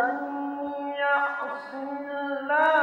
ومن يعص الله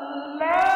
واللاتي